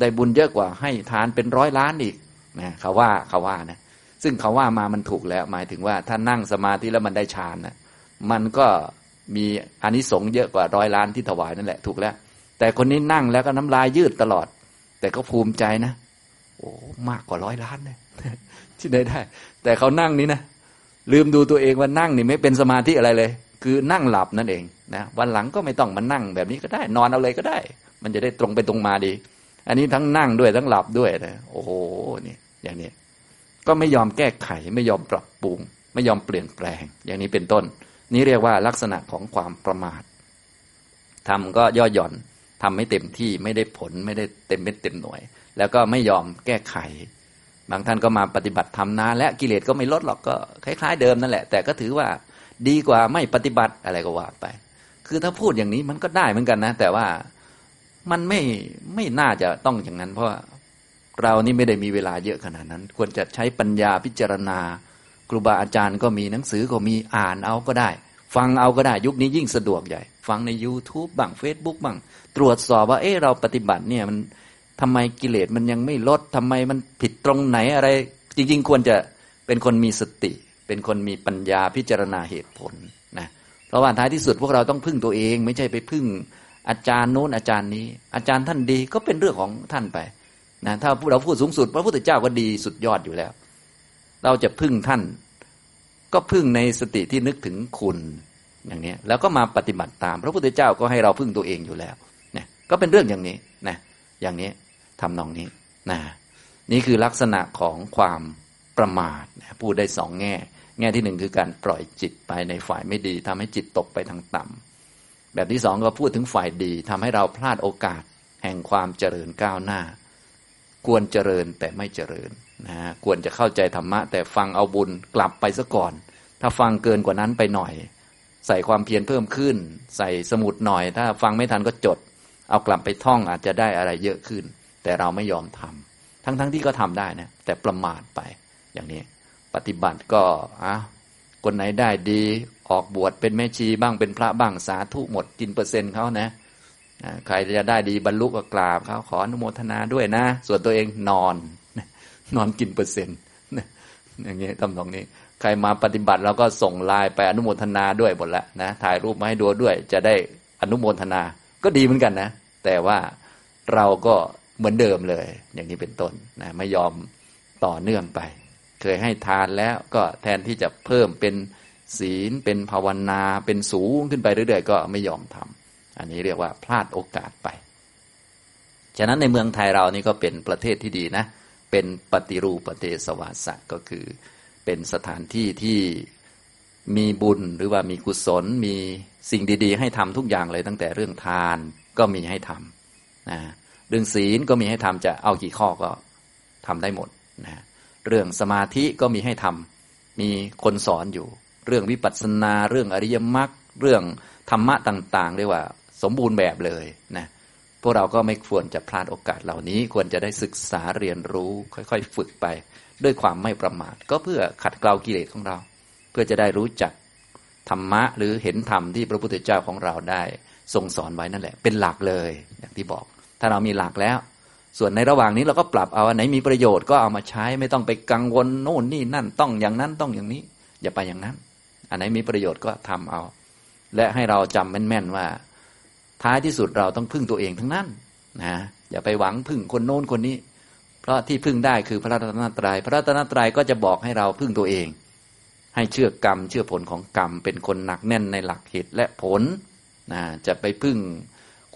ได้บุญเยอะกว่า ให้ทานเป็นร้อยล้านอีกนะเขาว่าเขาว่านะ ซึ่งเขาว่ามามันถูกแล้ว หมายถึงว่าถ้านั่งสมาธิแล้วมันได้ฌานนะมันก็มีอานิสงส์เยอะกว่าร้อยล้านที่ถวายนั่นแหละถูกแล้ว แต่คนนี้นั่งแล้วก็น้ำลายยืดตลอด แต่ก็ภูมิใจนะ โอ้มากกว่าร้อยล้านเลยที่ได้ได้ แต่เขานั่งนี้นะลืมดูตัวเองว่านั่งนี่ไม่เป็นสมาธิอะไรเลย คือนั่งหลับนั่นเองนะวันหลังก็ไม่ต้องมานั่งแบบนี้ก็ได้ นอนเอาเลยก็ได้ มันจะได้ตรงไปตรงมาดี อันนี้ทั้งนั่งด้วยทั้งหลับด้วยนะโอ้โหนี่อย่างนี้ก็ไม่ยอมแก้ไขไม่ยอมปรับปรุง ไม่ยอมเปลี่ยนแปลง อย่างนี้เป็นต้น นี้เรียกว่าลักษณะของความประมาททำก็ย่อหย่อน ทำไม่เต็มที่ไม่ได้ผลไม่ได้เต็มเป็นเต็มหน่วย แล้วก็ไม่ยอมแก้ไข บางท่านก็มาปฏิบัติธรรมนานและกิเลสก็ไม่ลดหรอกก็คล้าย ๆ เดิมนั่นแหละ แต่ก็ถือว่าดีกว่าไม่ปฏิบัติอะไรก็ว่าไป คือถ้าพูดอย่างนี้มันก็ได้เหมือนกันนะ แต่ว่ามันไม่ไม่น่าจะต้องอย่างนั้น เพราะเรานี่ไม่ได้มีเวลาเยอะขนาดนั้น ควรจะใช้ปัญญาพิจารณา ครูบาอาจารย์ก็มีหนังสือก็มีอ่านเอาก็ได้ ฟังเอาก็ได้ ยุคนี้ยิ่งสะดวกใหญ่ ฟังใน YouTube บ้าง Facebook บ้าง ตรวจสอบว่า เออเราปฏิบัติเนี่ยมันทำไมกิเลสมันยังไม่ลดทำไมมันผิดตรงไหนอะไร จริง ๆ ควรจะเป็นคนมีสติ เป็นคนมีปัญญาพิจารณาเหตุผลนะเพราะว่าท้ายที่สุดพวกเราต้องพึ่งตัวเอง ไม่ใช่ไปพึ่งอาจารย์โน้นอาจารย์นี้ อาจารย์ท่านดีก็เป็นเรื่องของท่านไปนะถ้าเราพูดสูงสุด พระพุทธเจ้าก็ดีสุดยอดอยู่แล้ว เราจะพึ่งท่าน ก็พึ่งในสติที่นึกถึงคุณ อย่างนี้แล้วก็มาปฏิบัติตาม พระพุทธเจ้าก็ให้เราพึ่งตัวเองอยู่แล้วเนี่ยก็เป็นเรื่องอย่างนี้นะอย่างนี้ทำนองนี้นะนี่คือลักษณะของความประมาทพูดได้สองแง่ แง่ที่หนึ่งคือการปล่อยจิตไปในฝ่ายไม่ดีทำให้จิตตกไปทางต่ำแบบที่สองก็พูดถึงฝ่ายดีทำให้เราพลาดโอกาสแห่งความเจริญก้าวหน้า ควรเจริญแต่ไม่เจริญนะควรจะเข้าใจธรรมะ แต่ฟังเอาบุญกลับไปซะก่อน ถ้าฟังเกินกว่านั้นไปหน่อย ใส่ความเพียรเพิ่มขึ้น ใส่สมุดหน่อย ถ้าฟังไม่ทันก็จด เอากลับไปท่องอาจจะได้อะไรเยอะขึ้น แต่เราไม่ยอมทำทั้งๆทที่ก็ทำได้นะแต่ประมาทไปอย่างนี้ ปฏิบัติก็อะคนไหนได้ดีออกบวชเป็นแม่ชีบ้างเป็นพระบ้างสาธุหมดกินเปอร์เซ็นต์เขานะใครจะได้ดีบรรลุก็กราบเขาขออนุโมทนาด้วยนะ ส่วนตัวเองนอน นอนกินเปอร์เซ็นต์อย่างนี้ตำนองนี้ ใครมาปฏิบัติเราก็ส่งไลน์ไปอนุโมทนาด้วยหมดแล้วนะถ่ายรูปมาให้ดูด้วย จะได้อนุโมทนาก็ดีเหมือนกันนะ แต่ว่าเราก็เหมือนเดิมเลย อย่างนี้เป็นต้นนะไม่ยอมต่อเนื่องไป เคยให้ทานแล้วก็แทนที่จะเพิ่มเป็นศีลเป็นภาวนาเป็นสูงขึ้นไปเรื่อยๆ ก็ไม่ยอมทำอันนี้เรียกว่าพลาดโอกาสไป ฉะนั้นในเมืองไทยเรานี่ก็เป็นประเทศที่ดีนะ เป็นปฏิรูปประเทศสวาสก็คือ เป็นสถานที่ที่มีบุญหรือว่ามีกุศล มีสิ่งดี ๆ ให้ทำทุกอย่างเลยตั้งแต่เรื่องทานก็มีให้ทำนะเรื่องศีลก็มีให้ทำจะเอากี่ข้อก็ทำได้หมดนะเรื่องสมาธิก็มีให้ทำมีคนสอนอยู่ เรื่องวิปัสสนา เรื่องอริยมรรคเรื่องธรรมะต่างๆเรียกว่าสมบูรณ์แบบเลยนะพวกเราก็ไม่ควรจะพลาดโอกาสเหล่านี้ ควรจะได้ศึกษาเรียนรู้ค่อยๆ ฝึกไป ด้วยความไม่ประมาท ก็เพื่อขัดเกลากิเลสของเรา เพื่อจะได้รู้จักธรรมะหรือเห็นธรรมที่พระพุทธเจ้าของเราได้ทรงสอนไว้นั่นแหละ เป็นหลักเลย อย่างที่บอก ถ้าเรามีหลักแล้ว ส่วนในระหว่างนี้เราก็ปรับเอาอันไหนมีประโยชน์ก็เอามาใช้ไม่ต้องไปกังวลโน่นนี่นั่นต้องอย่างนั้นต้องอย่างนี้ อย่าไปอย่างนั้น อันไหนมีประโยชน์ก็ทำเอา และให้เราจำแม่นๆว่า ท้ายที่สุดเราต้องพึ่งตัวเองทั้งนั้นนะอย่าไปหวังพึ่งคนโน้นคนนี้ เพราะที่พึ่งได้คือพระรัตนตรยัย พระรัตนตรัยก็จะบอกให้เราพึ่งตัวเอง ให้เชื่อกรรม เชื่อผลของกรรม เป็นคนหนักแน่นในหลักเหตุและผลนะจะไปพึ่ง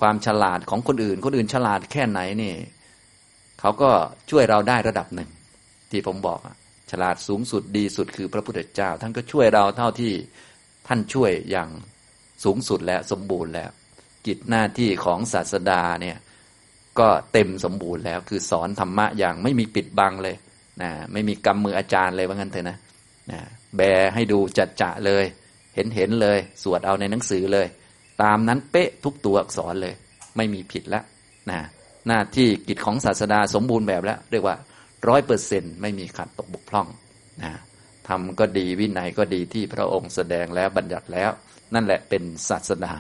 ความฉลาดของคนอื่น คนอื่นฉลาดแค่ไหนนี่เขาก็ช่วยเราได้ระดับหนึ่ง ที่ผมบอกฉลาดสูงสุดดีสุดคือพระพุทธเจ้า ท่านก็ช่วยเราเท่าที่ท่านช่วยอย่างสูงสุดและสมบูรณ์แล้ว กิจหน้าที่ของศาสดาเนี่ย ก็เต็มสมบูรณ์แล้ว คือสอนธรรมะอย่างไม่มีปิดบังเลยนะไม่มีกำมืออาจารย์เลยว่างั้นเถอะนะนะแบให้ดูจัดจะเลย เห็นเห็นเลย สวดเอาในหนังสือเลย ตามนั้นเป๊ะทุกตัวอักษรเลย ไม่มีผิดแล้วนะหน้าที่กิจของศาสดาสมบูรณ์แบบแล้วเรียกว่าร้อยเปอร์เซ็นไม่มีขัดตกบกพร่องนะทำก็ดีวินัยก็ดีที่พระองค์แสดงแล้วบัญญัติแล้ว นั่นแหละเป็นศาสดา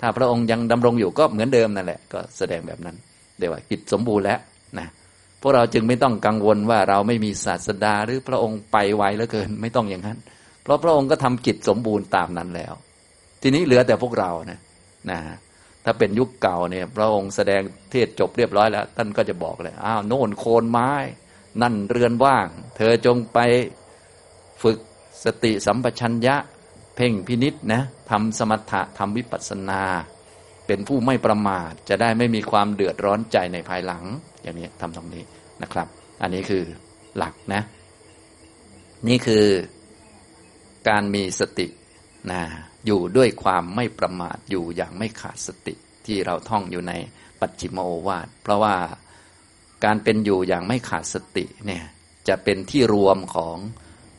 ถ้าพระองค์ยังดำรงอยู่ก็เหมือนเดิมนั่นแหละก็แสดงแบบนั้น เรียว่ากิจสมบูรณ์แล้วนะพวกเราจึงไม่ต้องกังวลว่าเราไม่มีศาสดาหรือพระองค์ไปไวเหลือเกินไม่ต้องอย่างนั้น เพราะพระองค์ก็ทำกิจสมบูรณ์ตามนั้นแล้ว ทีนี้เหลือแต่พวกเรานะนะถ้าเป็นยุคเก่าเนี่ย พระองค์แสดงเทศจบเรียบร้อยแล้ว ท่านก็จะบอกเลยอ้าวโน่นโคนไม้ นั่นเรือนว่าง เธอจงไปฝึกสติสัมปชัญญะ เพ่งพินิษนะทำสมถะทำวิปัสสนา เป็นผู้ไม่ประมาท จะได้ไม่มีความเดือดร้อนใจในภายหลัง อย่างนี้ทำตรงนี้นะครับ อันนี้คือหลักนะ นี่คือการมีสตินะอยู่ด้วยความไม่ประมาทอยู่อย่างไม่ขาดสติที่เราท่องอยู่ในปัจจิมโอวาทเพราะว่าการเป็นอยู่อย่างไม่ขาดสติเนี่ยจะเป็นที่รวมของ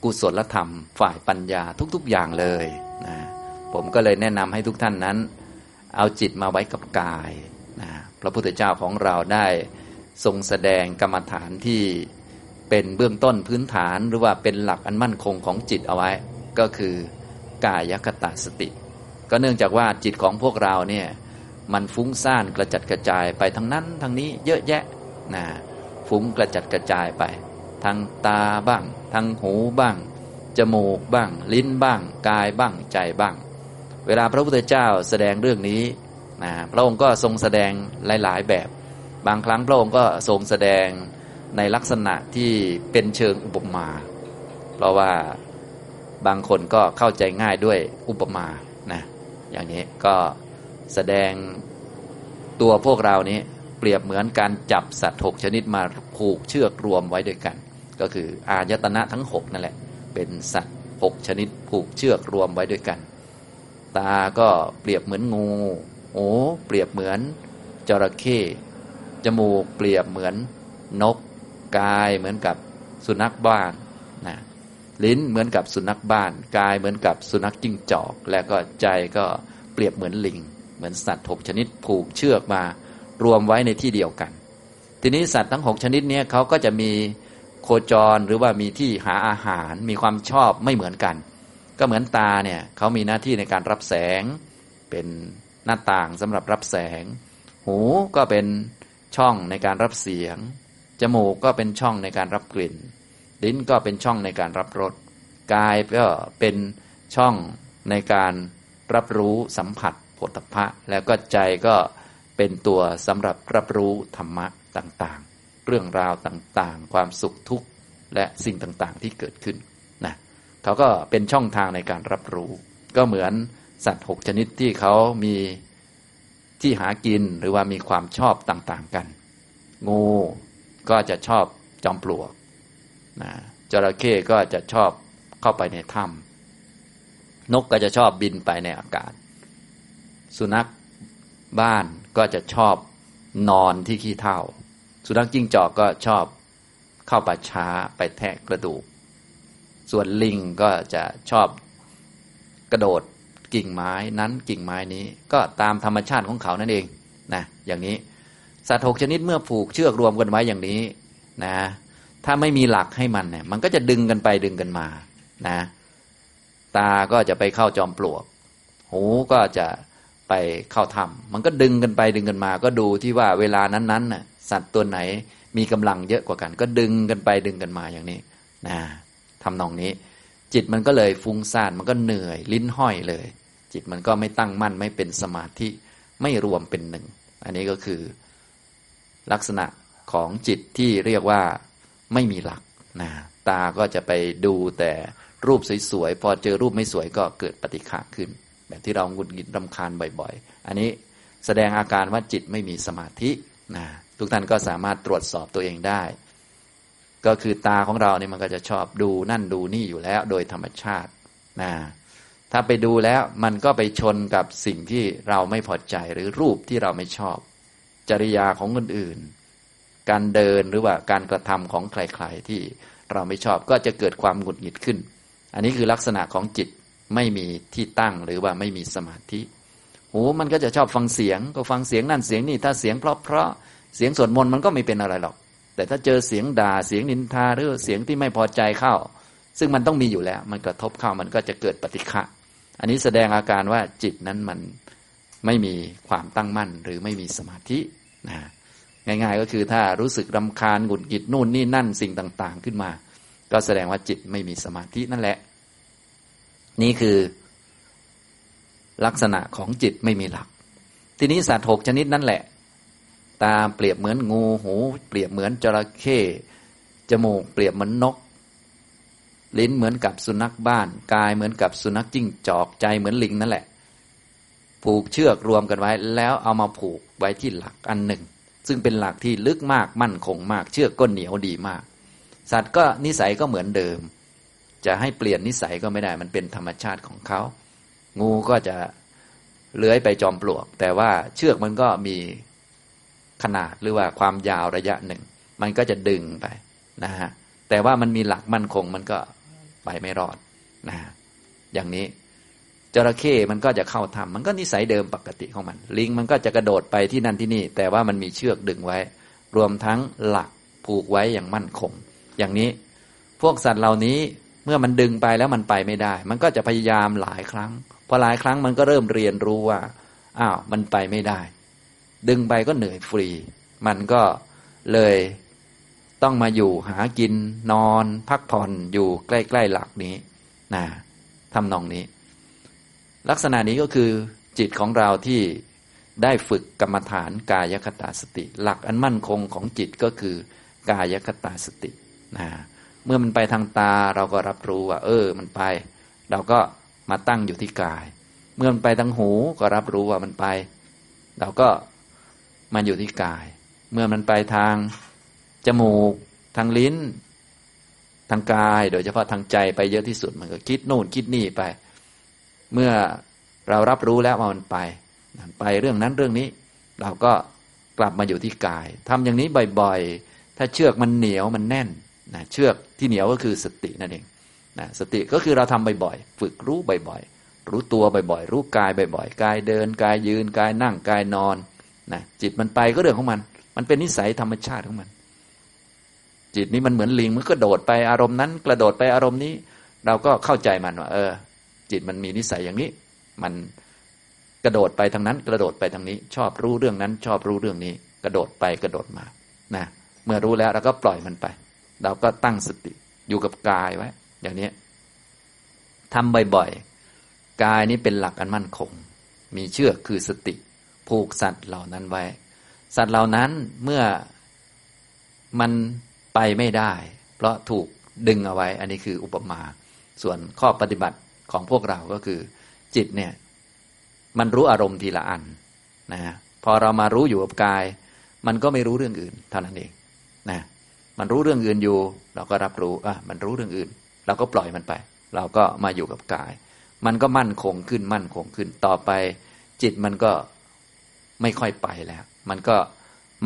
กุศลธรรม ฝ่ายปัญญาทุกๆอย่างเลยนะผมก็เลยแนะนำให้ทุกท่านนั้น เอาจิตมาไว้กับกายนะพระพุทธเจ้าของเราได้ทรงแสดงกรรมฐานที่เป็นเบื้องต้นพื้นฐานหรือว่าเป็นหลักอันมั่นคงของจิตเอาไว้ ก็คือกายคตาสติ ก็เนื่องจากว่าจิตของพวกเราเนี่ยมันฟุ้งซ่านกระจัดกระจายไปทั้งนั้นทั้งนี้เยอะแยะนะฟุ้งกระจัดกระจายไป ทั้งตาบ้าง ทั้งหูบ้าง จมูกบ้าง ลิ้นบ้าง กายบ้างใจบ้าง เวลาพระพุทธเจ้าแสดงเรื่องนี้นะพระองค์ก็ทรงแสดงหลาย ๆ แบบ บางครั้งพระองค์ก็ทรงแสดงในลักษณะที่เป็นเชิงอุปมา เพราะว่าบางคนก็เข้าใจง่ายด้วยอุปมานะอย่างนี้ก็แสดงตัวพวกเรานี้เปรียบเหมือนการจับสัตว์หกชนิดมาผูกเชือกรวมไว้ด้วยกัน ก็คืออายตนะทั้งหกนั่นแหละ เป็นสัตว์หกชนิดผูกเชือกรวมไว้ด้วยกัน ตาก็เปรียบเหมือนงูหูเปรียบเหมือนจระเข้จมูกเปรียบเหมือนนก กายเหมือนกับสุนัขบ้านนะลิ้นเหมือนกับสุนัขบ้าน กายเหมือนกับสุนัขจิ้งจอก และก็ใจก็เปรียบเหมือนลิง เหมือนสัตว์หกชนิดผูกเชือกมารวมไว้ในที่เดียวกัน ทีนี้สัตว์ทั้งหกชนิดนี้เขาก็จะมีโคจรหรือว่ามีที่หาอาหารมีความชอบไม่เหมือนกัน ก็เหมือนตาเนี่ยเขามีหน้าที่ในการรับแสง เป็นหน้าต่างสำหรับรับแสง หูก็เป็นช่องในการรับเสียง จมูกก็เป็นช่องในการรับกลิ่น ลิ้นก็เป็นช่องในการรับรสกายก็เป็นช่องในการรับรู้สัมผัสผลพะแล้วก็ใจก็เป็นตัวสำหรับรับรู้ธรรมะต่างๆ เรื่องราวต่างๆ ความสุขทุกข์และสิ่งต่างๆ ที่เกิดขึ้น เขาก็เป็นช่องทางในการรับรู้ ก็เหมือนสัตว์หกชนิดที่เขามีที่หากินหรือว่ามีความชอบต่างๆกัน งูก็จะชอบจอมปลวกนะจระเข้ก็จะชอบเข้าไปในถ้ำนกก็จะชอบบินไปในอากาศ สุนัขบ้านก็จะชอบนอนที่ขี้เถ้า สุนัขจิ้งจอกก็ชอบเข้าป่าช้าไปแทะกระดูก ส่วนลิงก็จะชอบกระโดดกิ่งไม้นั้นกิ่งไม้นี้ก็ตามธรรมชาติของเขานั่นเองนะอย่างนี้สัตว์หกชนิดเมื่อผูกเชือกรวมกันไว้อย่างนี้นะถ้าไม่มีหลักให้มันเนี่ยมันก็จะดึงกันไปดึงกันมานะตาก็จะไปเข้าจอมปลวก หูก็จะไปเข้าถ้ำมันก็ดึงกันไปดึงกันมา ก็ดูที่ว่าเวลานั้นๆน่ะสัตว์ตัวไหนมีกำลังเยอะกว่ากัน ก็ดึงกันไปดึงกันมาอย่างนี้นะ ทำนองนี้ จิตมันก็เลยฟุ้งซ่านมันก็เหนื่อย ลิ้นห้อยเลย จิตมันก็ไม่ตั้งมั่นไม่เป็นสมาธิไม่รวมเป็นหนึ่ง อันนี้ก็คือลักษณะของจิตที่เรียกว่าไม่มีหลักนะตาก็จะไปดูแต่รูปสวยๆ พอเจอรูปไม่สวยก็เกิดปฏิฆะขึ้น แบบที่เราหงุดหงิดรำคาญบ่อยๆ อันนี้แสดงอาการว่าจิตไม่มีสมาธินะทุกท่านก็สามารถตรวจสอบตัวเองได้ ก็คือตาของเราเนี่ยมันก็จะชอบดูนั่นดูนี่อยู่แล้ว โดยธรรมชาตินะถ้าไปดูแล้วมันก็ไปชนกับสิ่งที่เราไม่พอใจหรือรูปที่เราไม่ชอบ จริยาของคนอื่น การเดินหรือว่าการกระทำของใครๆที่เราไม่ชอบก็จะเกิดความหงุดหงิดขึ้น อันนี้คือลักษณะของจิตไม่มีที่ตั้งหรือว่าไม่มีสมาธิ หูมันก็จะชอบฟังเสียง ก็ฟังเสียงนั่นเสียงนี่ถ้าเสียงเพราะเพราะเสียงสวดมนต์มันก็ไม่เป็นอะไรหรอก แต่ถ้าเจอเสียงด่าเสียงนินทาหรือเสียงที่ไม่พอใจเข้า ซึ่งมันต้องมีอยู่แล้ว มันกระทบเข้ามันก็จะเกิดปฏิฆะอันนี้แสดงอาการว่าจิตนั้นมันไม่มีความตั้งมั่นหรือไม่มีสมาธินะง่ายๆก็คือถ้ารู้สึกรำคาญหงุดหงิดนู่นนี่นั่นสิ่งต่าง ๆ ขึ้นมา ก็แสดงว่าจิตไม่มีสมาธินั่นแหละ นี่คือ ลักษณะของจิตไม่มีหลัก ทีนี้สัตว์หกชนิดนั่นแหละ ตาเปรียบเหมือนงูหู เปรียบเหมือนจระเข้จมูกเปรียบเหมือนนก ลิ้นเหมือนกับสุนัขบ้าน กายเหมือนกับสุนัขจิ้งจอกใจเหมือนลิงนั่นแหละ ผูกเชือกรวมกันไว้ แล้วเอามาผูกไว้ที่หลักอันหนึ่ง ซึ่งเป็นหลักที่ลึกมากมั่นคงมาก เชือกก็เหนียวดีมาก สัตว์ก็นิสัยก็เหมือนเดิม จะให้เปลี่ยนนิสัยก็ไม่ได้มันเป็นธรรมชาติของเขางูก็จะเลื้อยไปจอมปลวก แต่ว่าเชือกมันก็มี ขนาดหรือว่าความยาวระยะหนึ่ง มันก็จะดึงไปนะฮะแต่ว่ามันมีหลักมั่นคงมันก็ไปไม่รอดนะฮะอย่างนี้จระเข้มันก็จะเข้าทำมันก็นิสัยเดิมปกติของมัน ลิงมันก็จะกระโดดไปที่นั่นที่นี่ แต่ว่ามันมีเชือกดึงไว้ รวมทั้งหลักผูกไว้อย่างมั่นคง อย่างนี้พวกสัตว์เหล่านี้เมื่อมันดึงไปแล้วมันไปไม่ได้ มันก็จะพยายามหลายครั้งพอหลายครั้งมันก็เริ่มเรียนรู้ว่าอ้าวมันไปไม่ได้ ดึงไปก็เหนื่อยฟรี มันก็เลยต้องมาอยู่หากินนอนพักผ่อนอยู่ใกล้ ๆ หลักนี้นะทำนองนี้ ลักษณะนี้ก็คือจิตของเราที่ได้ฝึกกรรมฐานกายคตาสติ หลักอันมั่นคงของจิตก็คือกายคตาสตินะเมื่อมันไปทางตาเราก็รับรู้ว่า เออ มันไป เราก็มาตั้งอยู่ที่กาย เมื่อมันไปทางหูก็รับรู้ว่ามันไป เราก็ มาอยู่ที่กาย เมื่อมันไปทางจมูก ทางลิ้น ทางกาย โดยเฉพาะทางใจไปเยอะที่สุด มันก็คิดโน่นคิดนี่ไป เมื่อเรารับรู้แล้วว่ามันไป ไปเรื่องนั้นเรื่องนี้ เราก็กลับมาอยู่ที่กายทำอย่างนี้บ่อยๆ ถ้าเชือกมันเหนียวมันแน่นนะเชือกที่เหนียวก็คือสตินั่นเองนะสติก็คือเราทำบ่อยๆ ฝึกรู้บ่อยๆ รู้ตัวบ่อยๆ รู้กายบ่อยๆ กายเดิน กายยืน กายนั่ง กายนอน นะจิตมันไปก็เรื่องของมัน มันเป็นนิสัยธรรมชาติของมัน จิตนี้มันเหมือนลิงมันก็โดดไปอารมณ์นั้น กระโดดไปอารมณ์นี้ เราก็เข้าใจมันว่าเออ จิตมันมีนิสัยอย่างนี้ มันกระโดดไปทางนั้น กระโดดไปทางนี้ ชอบรู้เรื่องนั้น ชอบรู้เรื่องนี้ กระโดดไปกระโดดมานะเมื่อรู้แล้วเราก็ปล่อยมันไป เราก็ตั้งสติอยู่กับกายไว้ อย่างนี้ทำบ่อยๆ กายนี้เป็นหลักอันมั่นคง มีเชือกคือสติ ผูกสัตว์เหล่านั้นไว้ สัตว์เหล่านั้นเมื่อมันไปไม่ได้ เพราะถูกดึงเอาไว้ อันนี้คืออุปมา ส่วนข้อปฏิบัติของพวกเราก็คือ จิตเนี่ย มันรู้อารมณ์ทีละอันนะพอเรามารู้อยู่กับกาย มันก็ไม่รู้เรื่องอื่นเท่านั้นเองนะมันรู้เรื่องอื่นอยู่ เราก็รับรู้อะมันรู้เรื่องอื่น เราก็ปล่อยมันไป เราก็มาอยู่กับกาย มันก็มั่นคงขึ้นมั่นคงขึ้นต่อไป จิตมันก็ ไม่ค่อยไปแล้ว มันก็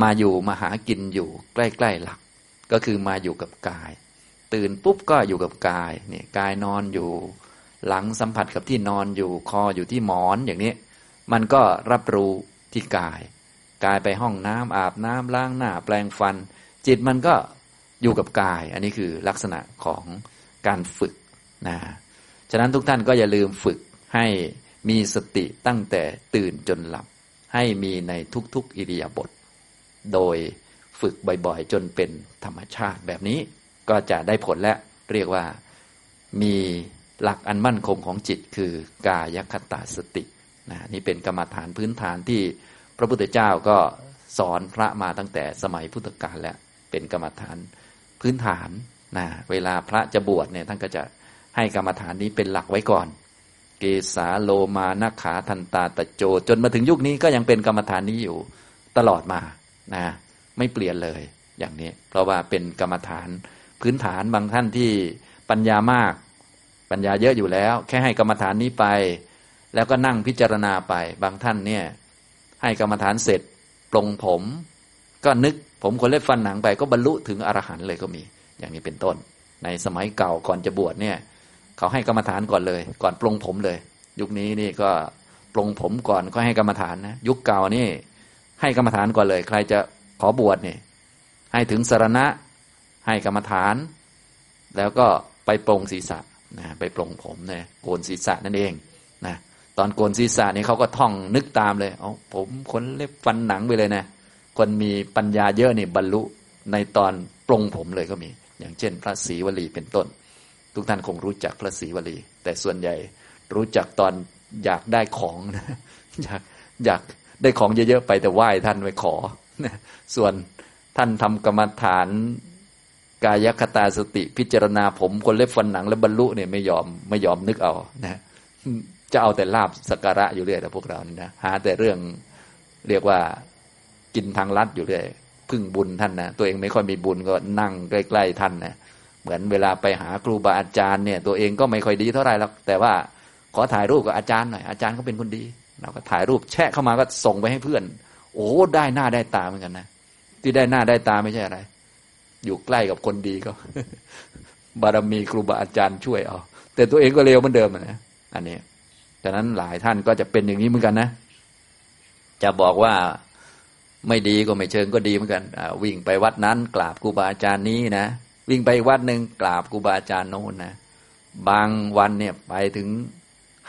มาอยู่มาหากินอยู่ใกล้ ๆ หลัก ก็คือมาอยู่กับกาย ตื่นปุ๊บก็อยู่กับกายเนี่ยกายนอนอยู่ หลังสัมผัสกับที่นอนอยู่คออยู่ที่หมอนอย่างนี้ มันก็รับรู้ที่กาย กายไปห้องน้ำอาบน้ำล้างหน้า แปลงฟัน จิตมันก็อยู่กับกาย อันนี้คือลักษณะของการฝึกนะฉะนั้นทุกท่านก็อย่าลืมฝึกให้มีสติตั้งแต่ตื่นจนหลับ ให้มีในทุกๆอิริยาบถโดยฝึกบ่อยๆ จนเป็นธรรมชาติแบบนี้ก็จะได้ผลและเรียกว่ามีหลักอันมั่นคงของจิตคือกายคตาสตินะนี่เป็นกรรมฐานพื้นฐานที่พระพุทธเจ้าก็สอนพระมาตั้งแต่สมัยพุทธกาลแล้วเป็นกรรมฐานพื้นฐานนะเวลาพระจะบวชเนี่ยท่านก็จะให้กรรมฐานนี้เป็นหลักไว้ก่อน เกสาโลมานาขาทันตาตะโจ จนมาถึงยุคนี้ก็ยังเป็นกรรมฐานนี้อยู่ตลอดมานะไม่เปลี่ยนเลยอย่างนี้ เพราะว่าเป็นกรรมฐานพื้นฐานบางท่านที่ปัญญามาก ปัญญาเยอะอยู่แล้ว แค่ให้กรรมฐานนี้ไป แล้วก็นั่งพิจารณาไป บางท่านเนี่ย ให้กรรมฐานเสร็จปลงผม ก็นึกผมคนเล็บฟันหนังไปก็บรรลุถึงอรหันต์เลยก็มี อย่างนี้เป็นต้น ในสมัยเก่าก่อนจะบวชเนี่ย เขาให้กรรมฐานก่อนเลย ก่อนปลงผมเลย ยุคนี้นี่ก็ปลงผมก่อนก็ให้กรรมฐานนะยุคเก่านี่ ให้กรรมฐานก่อนเลย ใครจะขอบวชเนี่ยให้ถึงสารณะให้กรรมฐาน แล้วก็ไปปรงศีรษะนะไปปรงผมเนี่ยโกนศีรษะนั่นเองนะตอนโกนศีรษะนี่เขาก็ท่องนึกตามเลยเอาผมขนเล็บฟันหนังไปเลยนะคนมีปัญญาเยอะนี่บรรลุในตอนปรงผมเลยก็มี อย่างเช่น พระศรีวลีเป็นต้น ทุกท่านคงรู้จักพระศรีวลี แต่ส่วนใหญ่รู้จักตอนอยากได้ของนะอยากอยากได้ของเยอะๆไปแต่ไหว้ท่านไว้ขอส่วนท่านทำกรรมฐานกายคตาสติพิจารณาผมคนเล็บฟันหนังและบรรลุเนี่ยไม่ยอมไม่ยอมนึกเอานะจะเอาแต่ลาบสักการะอยู่เรื่อยแต่พวกเรานี่นะหาแต่เรื่องเรียกว่ากินทางลัดอยู่เรื่อยพึ่งบุญท่านนะตัวเองไม่ค่อยมีบุญก็นั่งใกล้ ๆ ท่านนะ เหมือนเวลาไปหาครูบาอาจารย์เนี่ย ตัวเองก็ไม่ค่อยดีเท่าไหร่หรอกแต่ว่าขอถ่ายรูปกับอาจารย์หน่อยอาจารย์เขาเป็นคนดี เราก็ถ่ายรูปแชะเข้ามาก็ส่งไปให้เพื่อน โอ้ได้หน้าได้ตาเหมือนกันนะที่ได้หน้าได้ตาไม่ใช่อะไร อยู่ใกล้กับคนดีก็ บารมีครูบาอาจารย์ช่วยเอาแต่ตัวเองก็เลวเหมือนเดิมนะอันนี้ดังนั้นหลายท่านก็จะเป็นอย่างนี้เหมือนกันนะ จะบอกว่าไม่ดีก็ไม่เชิงก็ดีเหมือนกันวิ่งไปวัดนั้นกราบครูบาอาจารย์นี้นะ วิ่งไปวัดหนึ่งกราบครูบาอาจารย์โน้นนะบางวันเนี่ยไปถึง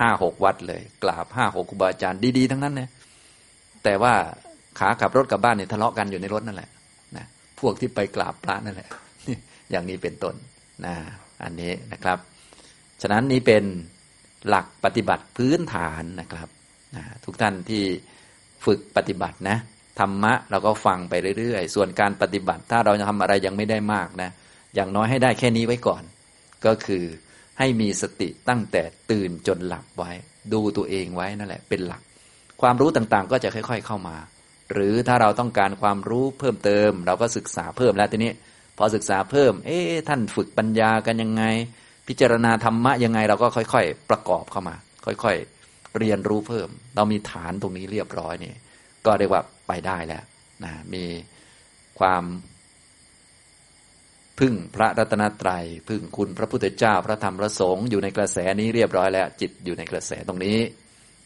ห้าหกวัดเลย กราบห้าหกครูบาอาจารย์ดี ๆ ทั้งนั้นเนี่ยแต่ว่าขาขับรถกลับบ้านเนี่ยทะเลาะกันอยู่ในรถนั่นแหละนะพวกที่ไปกราบพระนั่นแหละอย่างนี้เป็นต้นนะอันนี้นะครับ ฉะนั้นนี้เป็นหลักปฏิบัติพื้นฐานนะครับนะทุกท่านที่ฝึกปฏิบัตินะธรรมะเราก็ฟังไปเรื่อยๆ ส่วนการปฏิบัติถ้าเราจะทำอะไรยังไม่ได้มากนะ อย่างน้อยให้ได้แค่นี้ไว้ก่อน ก็คือให้มีสติตั้งแต่ตื่นจนหลับไว้ ดูตัวเองไว้นั่นแหละเป็นหลัก ความรู้ต่างๆ ก็จะค่อย ๆเข้ามา หรือถ้าเราต้องการความรู้เพิ่มเติม เราก็ศึกษาเพิ่มแล้วทีนี้ พอศึกษาเพิ่ม เอ๊ะท่านฝึกปัญญากันยังไง พิจารณาธรรมะยังไงเราก็ค่อย ๆ ประกอบเข้ามา ค่อยๆ เรียนรู้เพิ่ม เรามีฐานตรงนี้เรียบร้อยนี่ก็เรียกว่าไปได้แล้วนะมีความ พึ่งพระรัตนตรยัย พึ่งคุณพระพุทธเจ้าพระธรรมพระสงฆ์อยู่ในกระแสนี้เรียบร้อยแล้ว จิตอยู่ในกระแสตรงนี้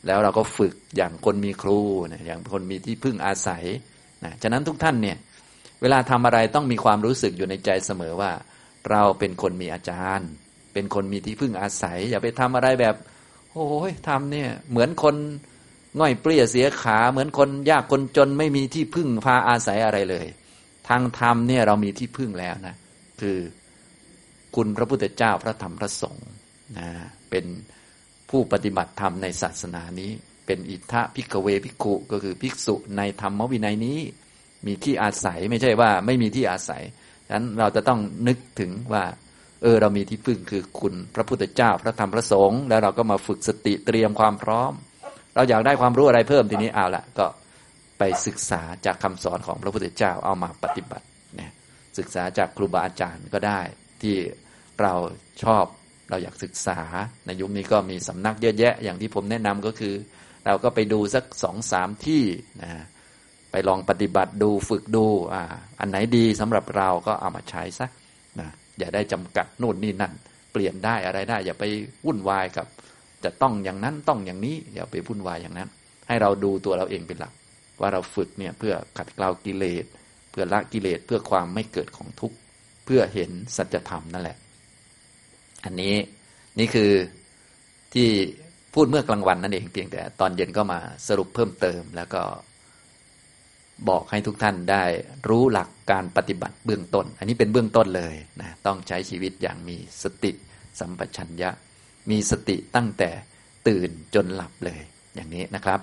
แล้วเราก็ฝึกอย่างคนมีครูนะอย่างคนมีที่พึ่งอาศัยนะฉะนั้นทุกท่านเนี่ยเวลาทำอะไรต้องมีความรู้สึกอยู่ในใจเสมอว่า เราเป็นคนมีอาจารย์ เป็นคนมีที่พึ่งอาศัย อย่าไปทำอะไรแบบ โอ้ยทำเนี่ยเหมือนคนง่อยเปรี้ยเสียขาเหมือนคนยากคนจนไม่มีที่พึ่งพาอาศัยอะไรเลย ทางธรรมเนี่ยเรามีที่พึ่งแล้วนะ คือคุณพระพุทธเจ้าพระธรรมพระสงฆ์นะเป็นผู้ปฏิบัติธรรมในศาสนานี้ เป็นอิทธะพิกเวพิกุก็คือภิกษุในธรรมวินัยนี้ มีที่อาศัยไม่ใช่ว่าไม่มีที่อาศัยฉะนั้นเราจะต้องนึกถึงว่า เออเรามีที่พึ่งคือคุณพระพุทธเจ้าพระธรรมพระสงฆ์แล้วเราก็มาฝึกสติเตรียมความพร้อม เราอยากได้ความรู้อะไรเพิ่มทีนี้เอาละก็ไปศึกษาจากคำสอนของพระพุทธเจ้าเอามาปฏิบัติ ศึกษาจากครูบาอาจารย์ก็ได้ ที่เราชอบเราอยากศึกษา ในยุคนี้ก็มีสำนักเยอะแยะ อย่างที่ผมแนะนำก็คือ เราก็ไปดูสักสองสามที่นะไปลองปฏิบัติดูฝึกดูอ่าอันไหนดีสำหรับเราก็เอามาใช้ซะนะอย่าได้จำกัดนู่นนี่นั่น เปลี่ยนได้อะไรได้ อย่าไปวุ่นวายกับ จะต้องอย่างนั้นต้องอย่างนี้ อย่าไปวุ่นวายอย่างนั้น ให้เราดูตัวเราเองเป็นหลัก ว่าเราฝึกเนี่ยเพื่อขัดเกลากิเลส พื่อละกิเลสเพื่อความไม่เกิดของทุกข์เพื่อเห็นสัจธรรมนั่นแหละ อันนี้นี่คือที่พูดเมื่อกลางวันนั่นเองเพียงแต่ ตอนเย็นก็มาสรุปเพิ่มเติม แล้วก็บอกให้ทุกท่านได้รู้หลักการปฏิบัติเบื้องต้น อันนี้เป็นเบื้องต้นเลยนะต้องใช้ชีวิตอย่างมีสติสัมปชัญญะ มีสติตั้งแต่ตื่นจนหลับเลยอย่างนี้นะครับ